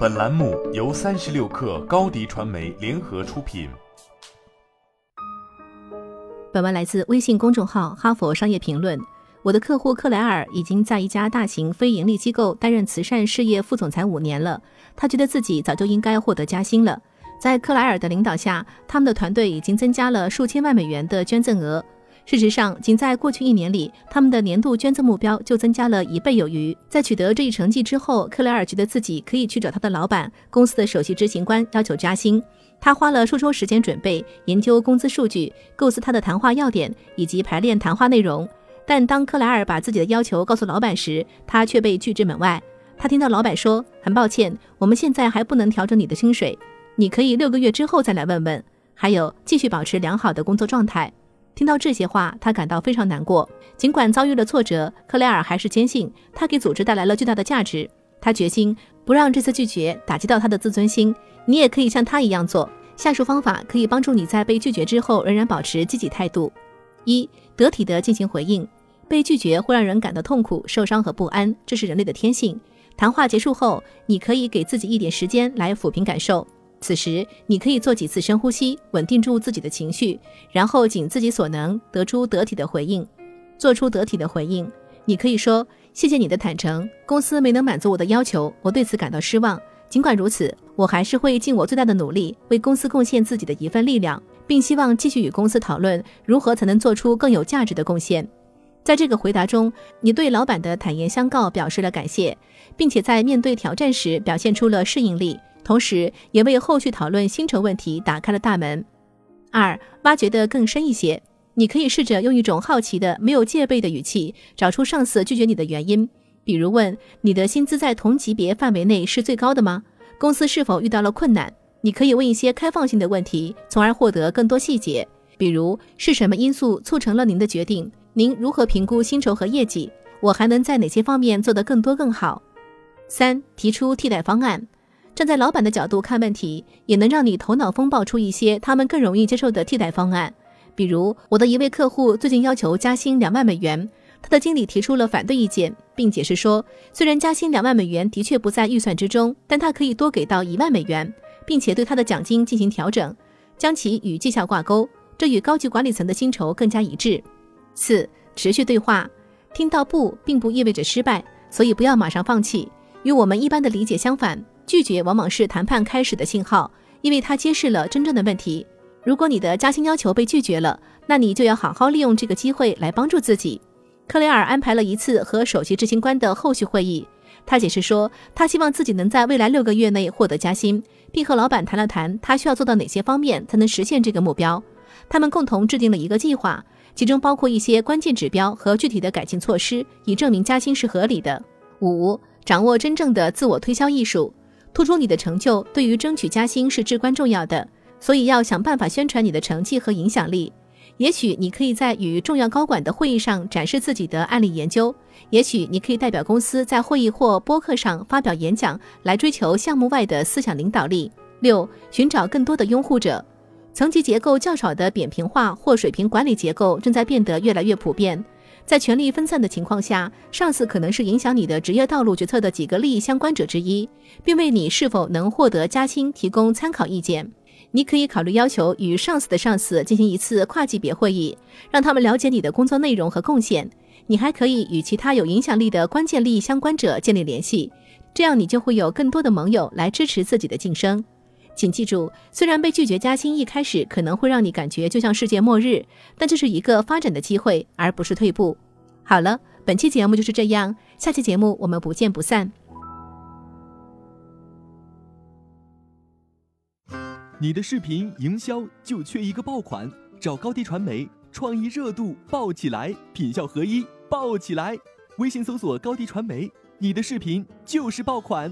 本栏目由三十六氪高低传媒联合出品。本文来自微信公众号《哈佛商业评论》。我的客户克莱尔已经在一家大型非盈利机构担任慈善事业副总裁五年了，他觉得自己早就应该获得加薪了。在克莱尔的领导下，他们的团队已经增加了数千万美元的捐赠额。事实上，仅在过去一年里，他们的年度捐赠目标就增加了一倍有余。在取得这一成绩之后，克莱尔觉得自己可以去找他的老板、公司的首席执行官要求加薪。他花了数周时间准备、研究工资数据、构思他的谈话要点以及排练谈话内容。但当克莱尔把自己的要求告诉老板时，他却被拒之门外。他听到老板说：“很抱歉，我们现在还不能调整你的薪水，你可以六个月之后再来问问。还有，继续保持良好的工作状态。”听到这些话，他感到非常难过。尽管遭遇了挫折，克莱尔还是坚信他给组织带来了巨大的价值。他决心不让这次拒绝打击到他的自尊心。你也可以像他一样做。下述方法可以帮助你在被拒绝之后仍然保持积极态度：一、得体的进行回应。被拒绝会让人感到痛苦、受伤和不安，这是人类的天性。谈话结束后，你可以给自己一点时间来抚平感受。此时，你可以做几次深呼吸，稳定住自己的情绪，然后尽自己所能得出得体的回应。做出得体的回应，你可以说：“谢谢你的坦诚，公司没能满足我的要求，我对此感到失望。尽管如此，我还是会尽我最大的努力，为公司贡献自己的一份力量，并希望继续与公司讨论如何才能做出更有价值的贡献。”在这个回答中，你对老板的坦言相告表示了感谢，并且在面对挑战时表现出了适应力。同时，也为后续讨论薪酬问题打开了大门。二，挖掘的更深一些，你可以试着用一种好奇的、没有戒备的语气，找出上司拒绝你的原因。比如问：你的薪资在同级别范围内是最高的吗？公司是否遇到了困难？你可以问一些开放性的问题，从而获得更多细节。比如，是什么因素促成了您的决定？您如何评估薪酬和业绩？我还能在哪些方面做得更多更好？三，提出替代方案。站在老板的角度看问题，也能让你头脑风暴出一些他们更容易接受的替代方案。比如，我的一位客户最近要求加薪两万美元，他的经理提出了反对意见，并解释说，虽然加薪两万美元的确不在预算之中，但他可以多给到一万美元，并且对他的奖金进行调整，将其与绩效挂钩，这与高级管理层的薪酬更加一致。四、持续对话，听到不并不意味着失败，所以不要马上放弃。与我们一般的理解相反。拒绝往往是谈判开始的信号，因为它揭示了真正的问题。如果你的加薪要求被拒绝了，那你就要好好利用这个机会来帮助自己。克雷尔安排了一次和首席执行官的后续会议，他解释说，他希望自己能在未来六个月内获得加薪，并和老板谈了谈他需要做到哪些方面才能实现这个目标。他们共同制定了一个计划，其中包括一些关键指标和具体的改进措施，以证明加薪是合理的。五、掌握真正的自我推销艺术。突出你的成就对于争取加薪是至关重要的，所以要想办法宣传你的成绩和影响力。也许你可以在与重要高管的会议上展示自己的案例研究，也许你可以代表公司在会议或播客上发表演讲，来追求项目外的思想领导力。六、寻找更多的拥护者。层级结构较少的扁平化或水平管理结构正在变得越来越普遍。在权力分散的情况下，上司可能是影响你的职业道路决策的几个利益相关者之一，并为你是否能获得加薪提供参考意见。你可以考虑要求与上司的上司进行一次跨级别会议，让他们了解你的工作内容和贡献。你还可以与其他有影响力的关键利益相关者建立联系，这样你就会有更多的盟友来支持自己的晋升。请记住，虽然被拒绝加薪一开始可能会让你感觉就像世界末日，但这是一个发展的机会，而不是退步。好了，本期节目就是这样，下期节目我们不见不散。你的视频营销就缺一个爆款，找高低传媒，创意热度爆起来，品效合一爆起来。微信搜索高低传媒，你的视频就是爆款。